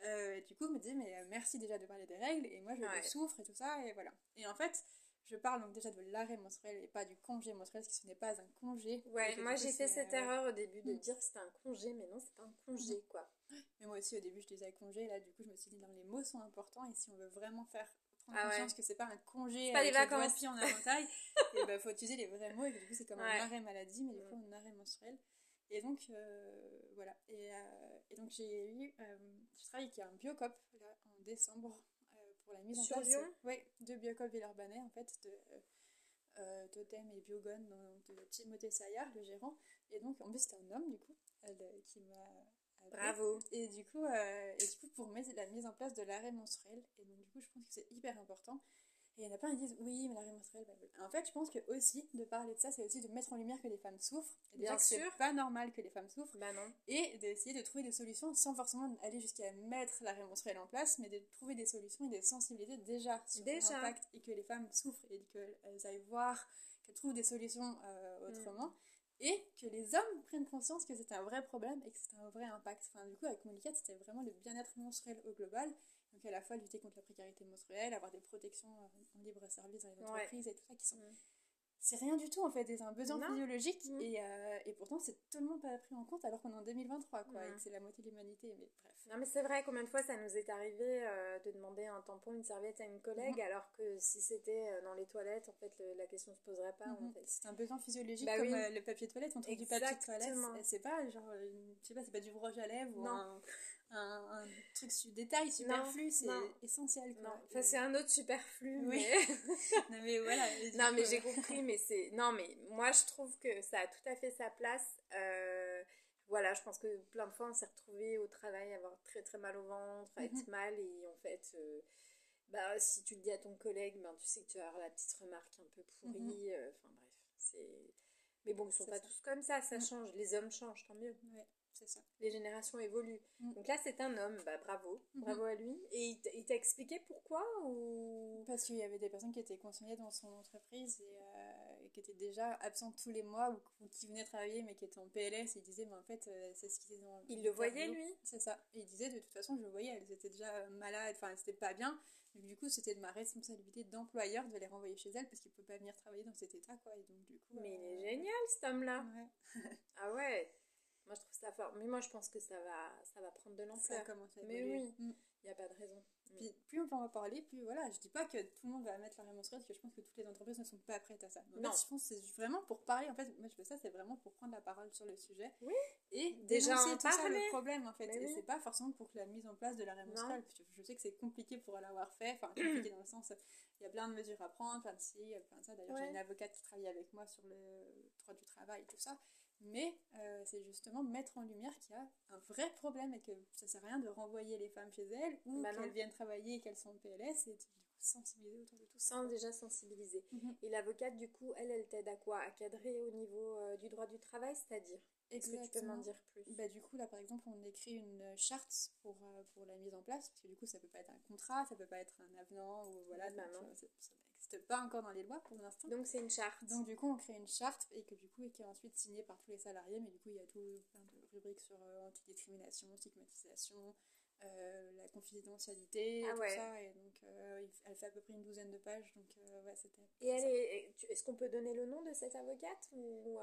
et du coup, me dit mais merci déjà de parler des règles, et moi je ouais. souffre et tout ça, et voilà. Et en fait, je parle donc déjà de l'arrêt menstruel et pas du congé menstruel, parce que ce n'est pas un congé. Ouais, moi j'ai fait cette erreur au début de mm. dire que c'était un congé, mais non, c'est pas un congé, mm. quoi. Mais moi aussi, au début, je disais congé, là, du coup, je me suis dit, non, les mots sont importants, et si on veut vraiment faire prendre ah conscience que c'est pas un congé pas les vacances. en inventaire, *laughs* et ben faut utiliser les vrais mots, et du coup, c'est comme un arrêt maladie, mais du coup, un arrêt menstruel. Et donc, euh, voilà. Et, euh, et, donc, j'ai eu, euh, je travaille avec un biocop, là, en décembre, pour la mise en place. Lyon Oui, deux biocop Villeurbanais, en fait, de euh, Totem et Biogon de Timothée Sayard, le gérant. Et donc, en plus, c'était un homme, du coup, elle, qui m'a. Bravo. Et du coup, euh, et du coup pour la mise en place de l'arrêt menstruel. Et donc, du coup, je pense que c'est hyper important. Et il y en a plein qui disent oui, mais l'arrêt menstruel, bah, En fait, je pense que aussi, de parler de ça, c'est aussi de mettre en lumière que les femmes souffrent. Et déjà que c'est pas normal que les femmes souffrent. Bah non. Et d'essayer de trouver des solutions sans forcément aller jusqu'à mettre l'arrêt menstruel en place, mais de trouver des solutions et des sensibilités déjà sur l'impact et que les femmes souffrent et qu'elles aillent voir, qu'elles trouvent des solutions euh, autrement. Mm. Et que les hommes prennent conscience que c'est un vrai problème et que c'est un vrai impact. Enfin, du coup, avec Monica, c'était vraiment le bien-être menstruel au global donc à la fois lutter contre la précarité menstruelle, avoir des protections en libre service dans les entreprises et tout ça qui sont... Mm. C'est rien du tout en fait, c'est un besoin physiologique mm. et, euh, et, pourtant c'est tellement pas pris en compte alors qu'on est en 2023 quoi, et que c'est la moitié de l'humanité, mais bref. Non mais c'est vrai, combien de fois ça nous est arrivé euh, de demander un tampon, une serviette à une collègue mm-hmm. alors que si c'était euh, dans les toilettes, en fait la question se poserait pas. en mm-hmm. fait. C'est un besoin physiologique bah comme le papier toilette, on trouve du papier de toilette, c'est pas genre, je sais pas, c'est pas du rouge à lèvres ou un un, un truc su détail superflu c'est essentiel quoi. non enfin c'est un autre superflu oui *laughs* *laughs* non mais voilà non mais j'ai *laughs* compris mais c'est non mais moi je trouve que ça a tout à fait sa place euh, voilà je pense que plein de fois on s'est retrouvé au travail à avoir très très mal au ventre à être mhm. mal et en fait euh, bah si tu le dis à ton collègue ben tu sais que tu vas avoir la petite remarque un peu pourrie mhm. euh, enfin bref c'est mais bon ils sont pas tous comme ça ça mhm. change les hommes changent tant mieux ouais ça. Les générations évoluent. Mm. Donc là, c'est un homme, bah bravo, mm-hmm. bravo à lui. Et il t'a expliqué pourquoi ou? Parce qu'il y avait des personnes qui étaient consignées dans son entreprise et, euh, qui étaient déjà absentes tous les mois ou, qui venaient travailler mais qui étaient en PLS. Et il disait, mais en fait, euh, c'est ce qu'ils ont. Il le voyait lui? C'est ça. Et il disait, de toute façon, je le voyais, elles étaient déjà malades, enfin, c'était pas bien. du coup, c'était de ma responsabilité d'employeur de les renvoyer chez elles parce qu'ils ne pouvaient pas venir travailler dans cet état, quoi. Et donc, du coup. Mais il est euh, génial, cet homme-là ouais. *laughs* Ah ouais moi, je trouve ça fort. Mais moi, je pense que ça va, ça va prendre de l'ampleur. Mais oui, il n'y a pas de raison. Mm. Puis, plus on va en parler, plus voilà, je dis pas que tout le monde va mettre l'arrêt menstruel, parce que je pense que toutes les entreprises ne sont pas prêtes à ça. En non. Fait, je pense que c'est vraiment pour parler. En fait, moi, je fais ça, c'est vraiment pour prendre la parole sur le sujet. Oui. Et déjà tout ça, le problème, en fait. Mais et c'est pas forcément pour la mise en place de parce que je sais que c'est compliqué pour l'avoir fait. Enfin, compliqué dans le sens, il y a plein de mesures à prendre, plein de ci, plein de ça. D'ailleurs, j'ai une avocate qui travaille avec moi sur le droit du travail et tout ça. Mais euh, c'est justement mettre en lumière qu'il y a un vrai problème et que ça sert à rien de renvoyer les femmes chez elles ou bah qu'elles viennent travailler et qu'elles sont en PLS et du coup sensibiliser autour de tout ça. Sans déjà sensibiliser. Mhm. Et l'avocate, du coup, elle, elle t'aide à quoi? À cadrer au niveau euh, du droit du travail, c'est-à-dire? Est-ce que tu peux m'en dire plus? Bah, Du coup, là, par exemple, on écrit une charte pour, euh, pour la mise en place, parce que du coup, ça peut pas être un contrat, ça peut pas être un avenant, ou voilà, bah, n'existe pas encore dans les lois pour l'instant. Donc c'est une charte. Donc du coup, on crée une charte et que du coup, est ensuite signée par tous les salariés. Mais du coup, il y a tout plein de rubriques sur euh, antidiscrimination, stigmatisation, euh, la confidentialité, ah tout ouais. ça. Et donc, euh, elle fait à peu près une douzaine de pages. Donc ouais, c'était. Et elle est, est-ce qu'on peut donner le nom de cette avocate ou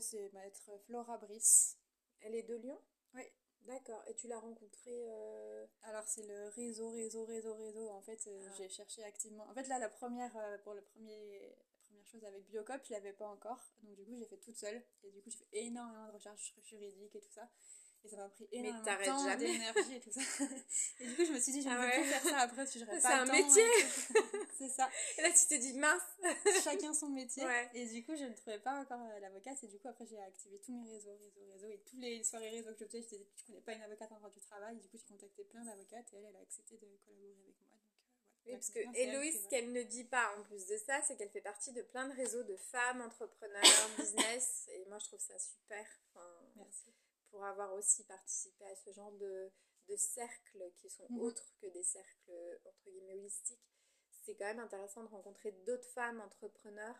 C'est maître Flora Brice. Elle est de Lyon? Oui. D'accord. Et tu l'as rencontrée euh... Alors c'est le réseau, réseau, réseau, réseau. En fait, euh, ah. j'ai cherché activement. En fait là, la première euh, pour le premier, la première chose avec Biocop, je l'avais pas encore. Donc du coup, j'ai fait toute seule. Et du coup, j'ai fait énormément de recherches juridiques et tout ça. Et ça m'a pris énormément de temps, d'énergie et tout ça. *laughs* et du coup, je me suis dit, je ne ah ouais. plus faire ça après si je pas C'est un métier *laughs* C'est ça. Et là, tu t'es dit, mince *laughs* Chacun son métier. Ouais. Et du coup, je ne trouvais pas encore euh, l'avocate. Et du coup, après, j'ai activé tous mes réseaux, réseaux, réseaux. Et tous les soirées réseaux que je faisais, je disais, tu connais pas une avocate en droit du travail. Et du coup, j'ai contacté plein d'avocates et elle, elle a accepté de collaborer avec moi. Donc, euh, oui, parce que Héloïse, ce qu'elle ne dit pas en plus de ça, c'est qu'elle fait partie de plein de réseaux de femmes, entrepreneurs, business. Et moi, je trouve ça super. Enfin, Merci pour avoir aussi participé à ce genre de, de cercles qui sont Mhm. autres que des cercles entre guillemets holistiques. C'est quand même intéressant de rencontrer d'autres femmes entrepreneurs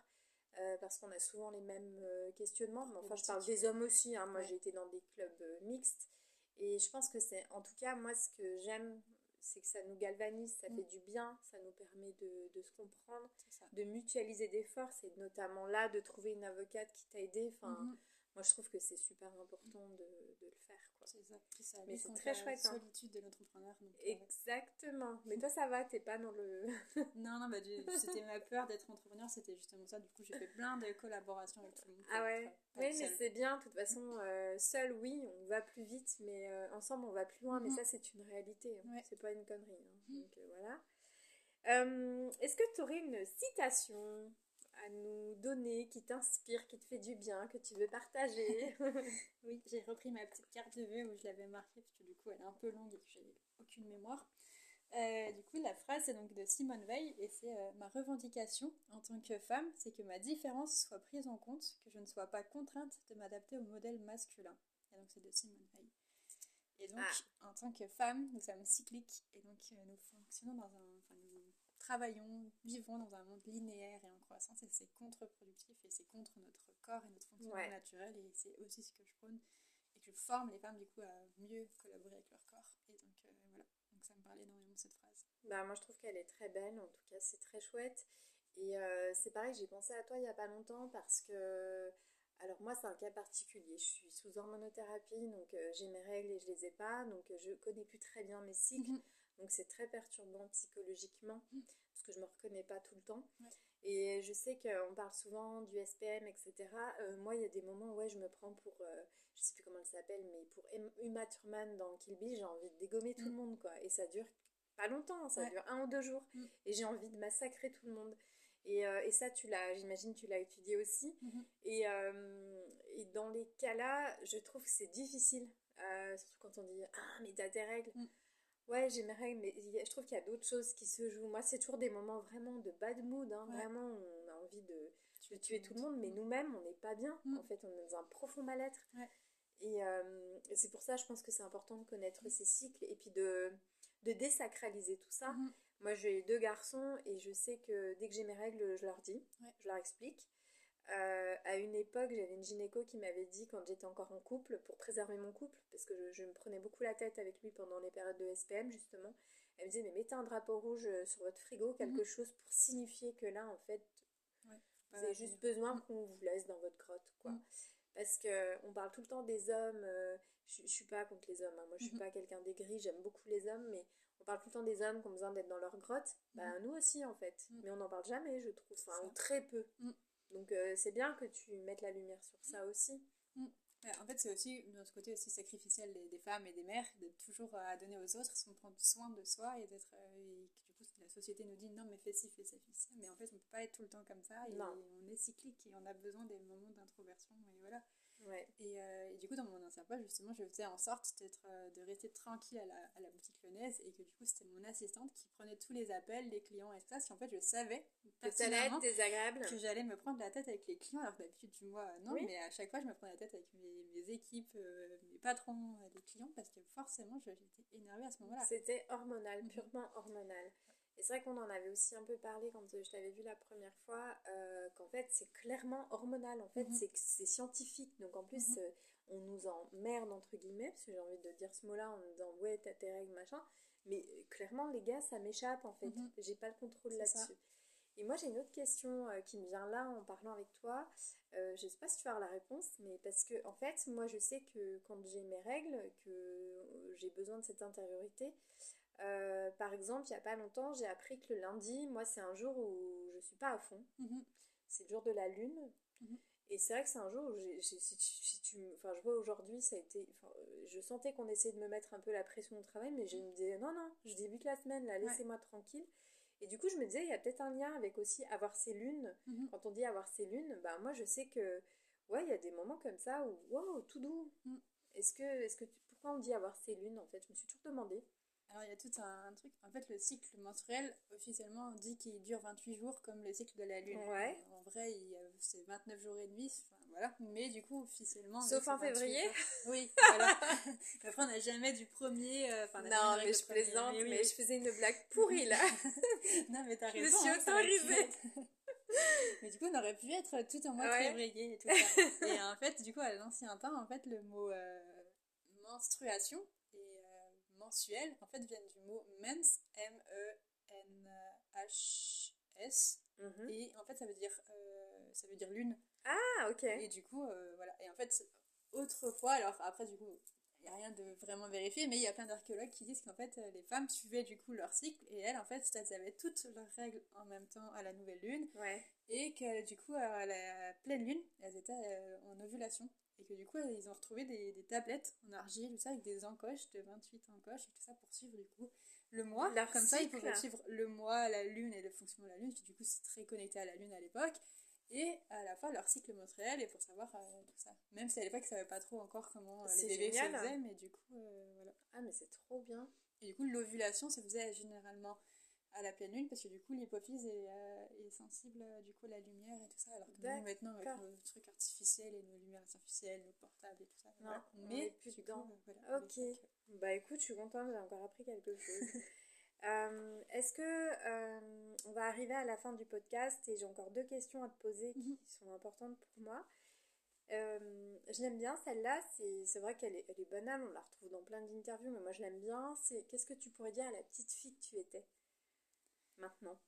euh, parce qu'on a souvent les mêmes euh, questionnements. Mais enfin, je parle des hommes aussi. hein. Moi, Ouais. j'ai été dans des clubs euh, mixtes et je pense que c'est, en tout cas, moi, ce que j'aime, c'est que ça nous galvanise, ça Mm. fait du bien, ça nous permet de, de se comprendre, de mutualiser des forces et notamment là de trouver une avocate qui t'a aidé. Enfin, Mhm. Moi, je trouve que c'est super important de, de le faire. Quoi. C'est ça. Mais c'est très la chouette, hein. solitude de l'entrepreneur. euh, Exactement. Mais toi, ça va, t'es pas dans le. *laughs* Non, non, bah, c'était ma peur d'être entrepreneur, c'était justement ça. Du coup, j'ai fait plein de collaborations avec tout le monde. Ah ouais. Oui, mais c'est bien. De toute façon, euh, seul, oui, on va plus vite, mais euh, ensemble, on va plus loin. Mais Mhm. ça, c'est une réalité. hein. Ouais. C'est pas une connerie. hein. Mhm. Donc euh, voilà. Est-ce que tu aurais une citation à nous donner qui t'inspire, qui te fait du bien, que tu veux partager *laughs* Oui, j'ai repris ma petite carte de vœux où je l'avais marquée, parce que du coup, elle est un peu longue et que j'ai aucune mémoire. Euh, du coup, la phrase est donc de Simone Veil et c'est euh, ma revendication en tant que femme, c'est que ma différence soit prise en compte, que je ne sois pas contrainte de m'adapter au modèle masculin. Et donc, c'est de Simone Veil. Et donc, en tant que femme, nous sommes cycliques et donc euh, nous fonctionnons dans un. Travaillons, vivons dans un monde linéaire et en croissance et c'est contre-productif et c'est contre notre corps et notre fonctionnement Ouais. naturel et c'est aussi ce que je prône et que je forme les femmes du coup à mieux collaborer avec leur corps. Et donc euh, voilà, donc ça me parlait énormément de cette phrase. Bah, moi, je trouve qu'elle est très belle. En tout cas, c'est très chouette. Et euh, c'est pareil, j'ai pensé à toi il y a pas longtemps parce que. Alors, moi, c'est un cas particulier. Je suis sous hormonothérapie, donc euh, j'ai mes règles et je les ai pas. Donc, je connais plus très bien mes cycles. Donc, c'est très perturbant psychologiquement Mhm. parce que je me reconnais pas tout le temps. Ouais. Et je sais qu'on parle souvent du SPM, etc. Euh, moi, il y a des moments où ouais, je me prends pour. euh, je sais plus comment elle s'appelle, mais pour Uma Thurman dans Kill Bill, j'ai envie de dégommer tout le Mhm. monde, quoi. Et ça dure pas longtemps, ça Ouais. dure un ou deux jours. Mhm. Et j'ai envie de massacrer tout le monde. Et, euh, et ça, tu l'as, j'imagine, tu l'as étudié aussi. Et, euh, et dans les cas-là, je trouve que c'est difficile. Surtout quand on dit Ah, mais t'as tes règles. Mm. Ouais, j'ai mes règles, mais je trouve qu'il y a d'autres choses qui se jouent. Moi, c'est toujours des moments vraiment de bad mood. hein. Ouais. Vraiment, on a envie de, de tuer tout le monde, mais nous-mêmes, on n'est pas bien. Mm. En fait, on est dans un profond mal-être. Ouais. Et, euh, et c'est pour ça, je pense que c'est important de Mm. connaître ces cycles et puis de, de désacraliser tout ça. Moi, j'ai deux garçons et je sais que dès que j'ai mes règles, je leur dis, Ouais. je leur explique. Euh, à une époque, j'avais une gynéco qui m'avait dit, quand j'étais encore en couple, pour préserver mon couple, parce que je, je me prenais beaucoup la tête avec lui pendant les périodes de SPM, justement, elle me disait, mais mettez un drapeau rouge euh, sur votre frigo, quelque Mhm. chose pour signifier que là, en fait, Ouais. vous avez juste besoin qu'on vous laisse dans votre grotte, quoi. Mm. Parce que on parle tout le temps des hommes. euh, je, je suis pas contre les hommes. hein. Moi, je suis Mhm. pas quelqu'un d'aigri. J'aime beaucoup les hommes, mais on parle tout le temps des hommes qui ont besoin d'être dans leur grotte. Bah, nous aussi, en fait. Mhm. Mais on n'en parle jamais, je trouve. Enfin, ou très peu. Mm. Donc, euh, c'est bien que tu mettes la lumière sur ça aussi. Ouais, en fait, c'est aussi de notre côté aussi sacrificiel des, des femmes et des mères d'être toujours à donner aux autres sans prendre soin de soi et d'être euh, du coup la société nous dit non mais fais ci fais ça fais ça mais en fait on peut pas être tout le temps comme ça et Non. on est cyclique et on a besoin des moments d'introversion et voilà Ouais. et, euh, et du coup dans mon ancien poste justement je faisais en sorte d'être euh, de rester tranquille à la, à la boutique lyonnaise et que du coup c'était mon assistante qui prenait tous les appels les clients et ça parce qu'en fait je savais Que ça allait pertinemment être désagréable. que j'allais me prendre la tête avec les clients, alors d'habitude, du mois, non, Oui. mais à chaque fois, je me prenais la tête avec mes, mes équipes, euh, mes patrons, euh, les clients, parce que forcément, j'étais énervée à ce moment-là. C'était hormonal, Mhm. purement hormonal. Et c'est vrai qu'on en avait aussi un peu parlé quand je t'avais vu la première fois, euh, qu'en fait c'est clairement hormonal, en fait mhm. c'est scientifique. Donc en plus, mhm. euh, on nous emmerde entre guillemets, parce que j'ai envie de dire ce mot-là en disant ouais, t'as tes règles, machin. Mais euh, clairement, les gars, ça m'échappe en fait. Mhm. J'ai pas le contrôle là-dessus. Et moi, j'ai une autre question qui me vient là en parlant avec toi. je sais pas si tu vas avoir la réponse, mais parce que, en fait, moi, je sais que quand j'ai mes règles, que j'ai besoin de cette intériorité, euh, par exemple, il n'y a pas longtemps, j'ai appris que le lundi, moi, c'est un jour où je suis pas à fond. Mhm. C'est le jour de la lune. Mhm. Et c'est vrai que c'est un jour où, si, tu, enfin, je vois aujourd'hui, ça a été, je sentais qu'on essayait de me mettre un peu la pression au travail, mais je me disais, non, non, je débute la semaine, là, laissez-moi tranquille. Et du coup, je me disais, il y a peut-être un lien avec aussi avoir ses lunes. Mhm. Quand on dit avoir ses lunes, bah, moi, je sais que, ouais, il y a des moments comme ça où, wow, tout doux. Est-ce que, est-ce que, pourquoi on dit avoir ses lunes, en fait? Je me suis toujours demandé. Alors il y a tout un, truc. En fait, le cycle menstruel, officiellement, on dit qu'il dure 28 jours comme le cycle de la lune. Ouais. En vrai, c'est 29 jours et demi. voilà. Mais du coup, officiellement. Sauf en février Oui, voilà. *laughs* Après, on n'a jamais du premier. Euh, non, mais je plaisante, mais, je faisais une blague pourrie là. *laughs* non, mais t'as raison. Je suis hein, autorisée. *laughs* mais du coup, on aurait pu être tout en mois de février et tout ça. et en fait, du coup, à l'ancien temps, en fait, le mot euh, menstruation mensuel, en fait, viennent du mot mens, M-E-N-H-S. Mhm. Et en fait, ça veut dire, euh, ça veut dire lune. Ah, ok. Et du coup, euh, voilà. Et en fait, autrefois, alors après, du coup, il n'y a rien de vraiment vérifié, mais il y a plein d'archéologues qui disent qu'en fait, les femmes suivaient du coup leur cycle et elles, en fait, elles avaient toutes leurs règles en même temps à la nouvelle lune. Ouais. Et que du coup, à la pleine lune, elles étaient euh, en ovulation. Et que du coup, ils ont retrouvé des, des, tablettes en argile, tout ça, avec des encoches de 28 encoches et tout ça pour suivre du coup le mois. Comme ça, ils pouvaient suivre le mois, la lune et le fonctionnement de la lune, qui du coup, c'est très connecté à la lune à l'époque. Et à la fois leur cycle menstruel et pour savoir euh, tout ça. Même si à l'époque, ils savaient pas trop encore comment euh, les bébés se faisaient, mais du coup, euh, voilà. Ah, mais c'est trop bien. Et du coup, l'ovulation se faisait généralement à la pleine lune parce que du coup l'hypophyse est, euh, est, sensible euh, du coup à la lumière et tout ça alors que nous maintenant avec nos trucs artificiels et nos lumières artificielles nos portables et tout ça non, mais plus dedans. voilà, ok. bah écoute je suis contente j'ai encore appris quelque chose. *laughs* Euh, est-ce que on va arriver à la fin du podcast et j'ai encore deux questions à te poser qui mhm. sont importantes pour moi. Je l'aime bien celle-là, c'est vrai qu'elle est, elle est banale, on la retrouve dans plein d'interviews, mais moi je l'aime bien. C'est qu'est-ce que tu pourrais dire à la petite fille que tu étais? Maintenant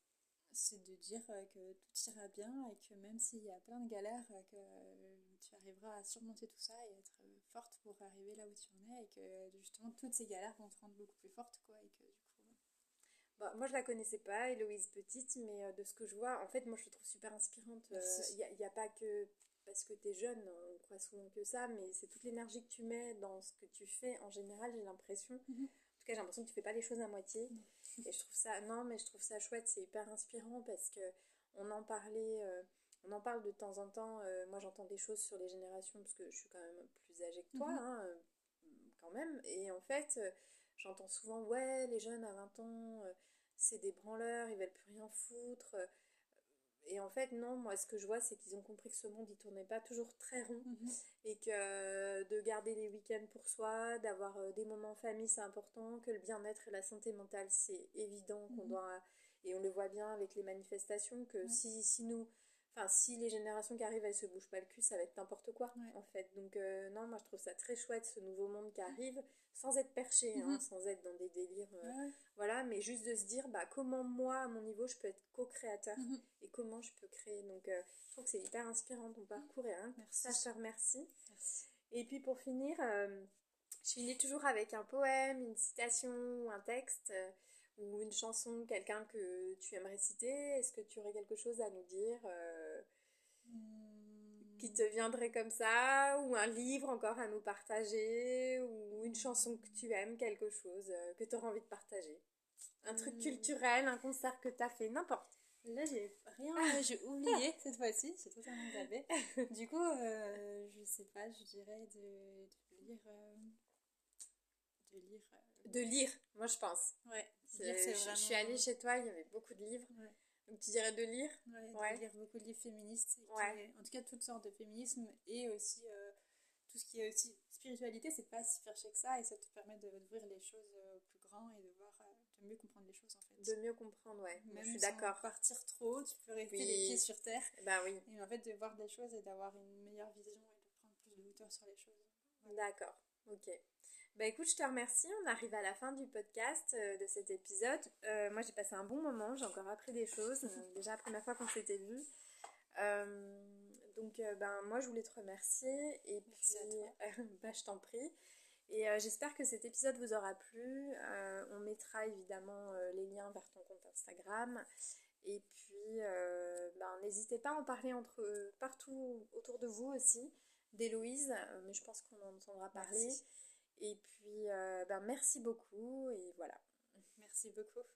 C'est de dire euh, que tout ira bien et que même s'il y a plein de galères, euh, que tu arriveras à surmonter tout ça et être euh, forte pour arriver là où tu en es et que justement toutes ces galères vont te rendre beaucoup plus forte quoi et que du coup bah, moi, je la connaissais pas, Héloïse Petite, mais de ce que je vois, en fait, moi, je la trouve super inspirante. Il n'y a, pas que parce que tu es jeune, on croit souvent que ça, mais c'est toute l'énergie que tu mets dans ce que tu fais. En général, j'ai l'impression, j'ai l'impression que tu fais pas les choses à moitié. Et je trouve ça, non, mais je trouve ça chouette, c'est hyper inspirant parce que on en parlait, euh, on en parle de temps en temps. Euh, moi, j'entends des choses sur les générations parce que je suis quand même plus âgée que toi, mhm. hein, euh, quand même. Et en fait, j'entends souvent, ouais, les jeunes à 20 ans, c'est des branleurs, ils veulent plus rien foutre. Et en fait, non, moi, ce que je vois, c'est qu'ils ont compris que ce monde, il tournait pas toujours très rond. Mhm. Et que euh, de garder les week-ends pour soi, d'avoir euh, des moments en famille, c'est important. Que le bien-être et la santé mentale, c'est évident qu'on mhm. doit. Et on le voit bien avec les manifestations, que si, si nous Enfin, si les générations qui arrivent, elles se bougent pas le cul, ça va être n'importe quoi, en fait. Donc, euh, non, moi, je trouve ça très chouette, ce nouveau monde qui arrive, sans être perché, hein, mhm. sans être dans des délires. Euh, voilà, mais juste de se dire, bah, comment moi, à mon niveau, je peux être co-créateur mhm. et comment je peux créer. Donc, euh, je trouve que c'est hyper inspirant ton parcours et hein, ça, je te remercie. Merci. Et puis, pour finir, je finis toujours avec un poème, une citation un texte ou une chanson, quelqu'un que tu aimerais citer Est-ce que tu aurais quelque chose à nous dire euh. Qui te viendrait comme ça Ou un livre encore à nous partager Ou une chanson que tu aimes, quelque chose euh, que tu auras envie de partager Un truc hmm. culturel, un concert que tu as fait, n'importe. Là, j'ai rien, j'ai oublié *laughs* cette fois-ci, j'ai totalement zappé. du coup, euh, je sais pas, je dirais de, de lire. de lire de lire, moi je pense. Ouais. je, suis allée chez toi, il y avait beaucoup de livres. Donc tu dirais de lire Ouais, de lire beaucoup de livres féministes. en tout cas, toutes sortes de féminisme et aussi euh, tout ce qui est aussi spiritualité, c'est pas si chercher que ça et ça te permet d'ouvrir les choses euh, au plus grand et de voir, euh, de mieux comprendre les choses en fait. De mieux comprendre, ouais. Même je suis d'accord. partir trop, tu peux rester Oui. les pieds sur terre. Bah oui. Et en fait, de voir des choses et d'avoir une meilleure vision et de prendre plus de hauteur sur les choses. D'accord, ok. Bah écoute, je te remercie. On arrive à la fin du podcast euh, de cet épisode. Euh, moi, j'ai passé un bon moment. J'ai encore appris des choses. euh, *laughs* déjà la première fois qu'on s'était vu. Donc, ben moi, je voulais te remercier. Et Merci à puis, *laughs* bah, je t'en prie. Et j'espère que cet épisode vous aura plu. On mettra évidemment les liens vers ton compte Instagram. Et puis, ben, n'hésitez pas à en parler entre partout autour de vous aussi d'Héloïse, mais je pense qu'on en entendra parler. Merci. Et puis, euh, ben, merci beaucoup et voilà. Merci beaucoup.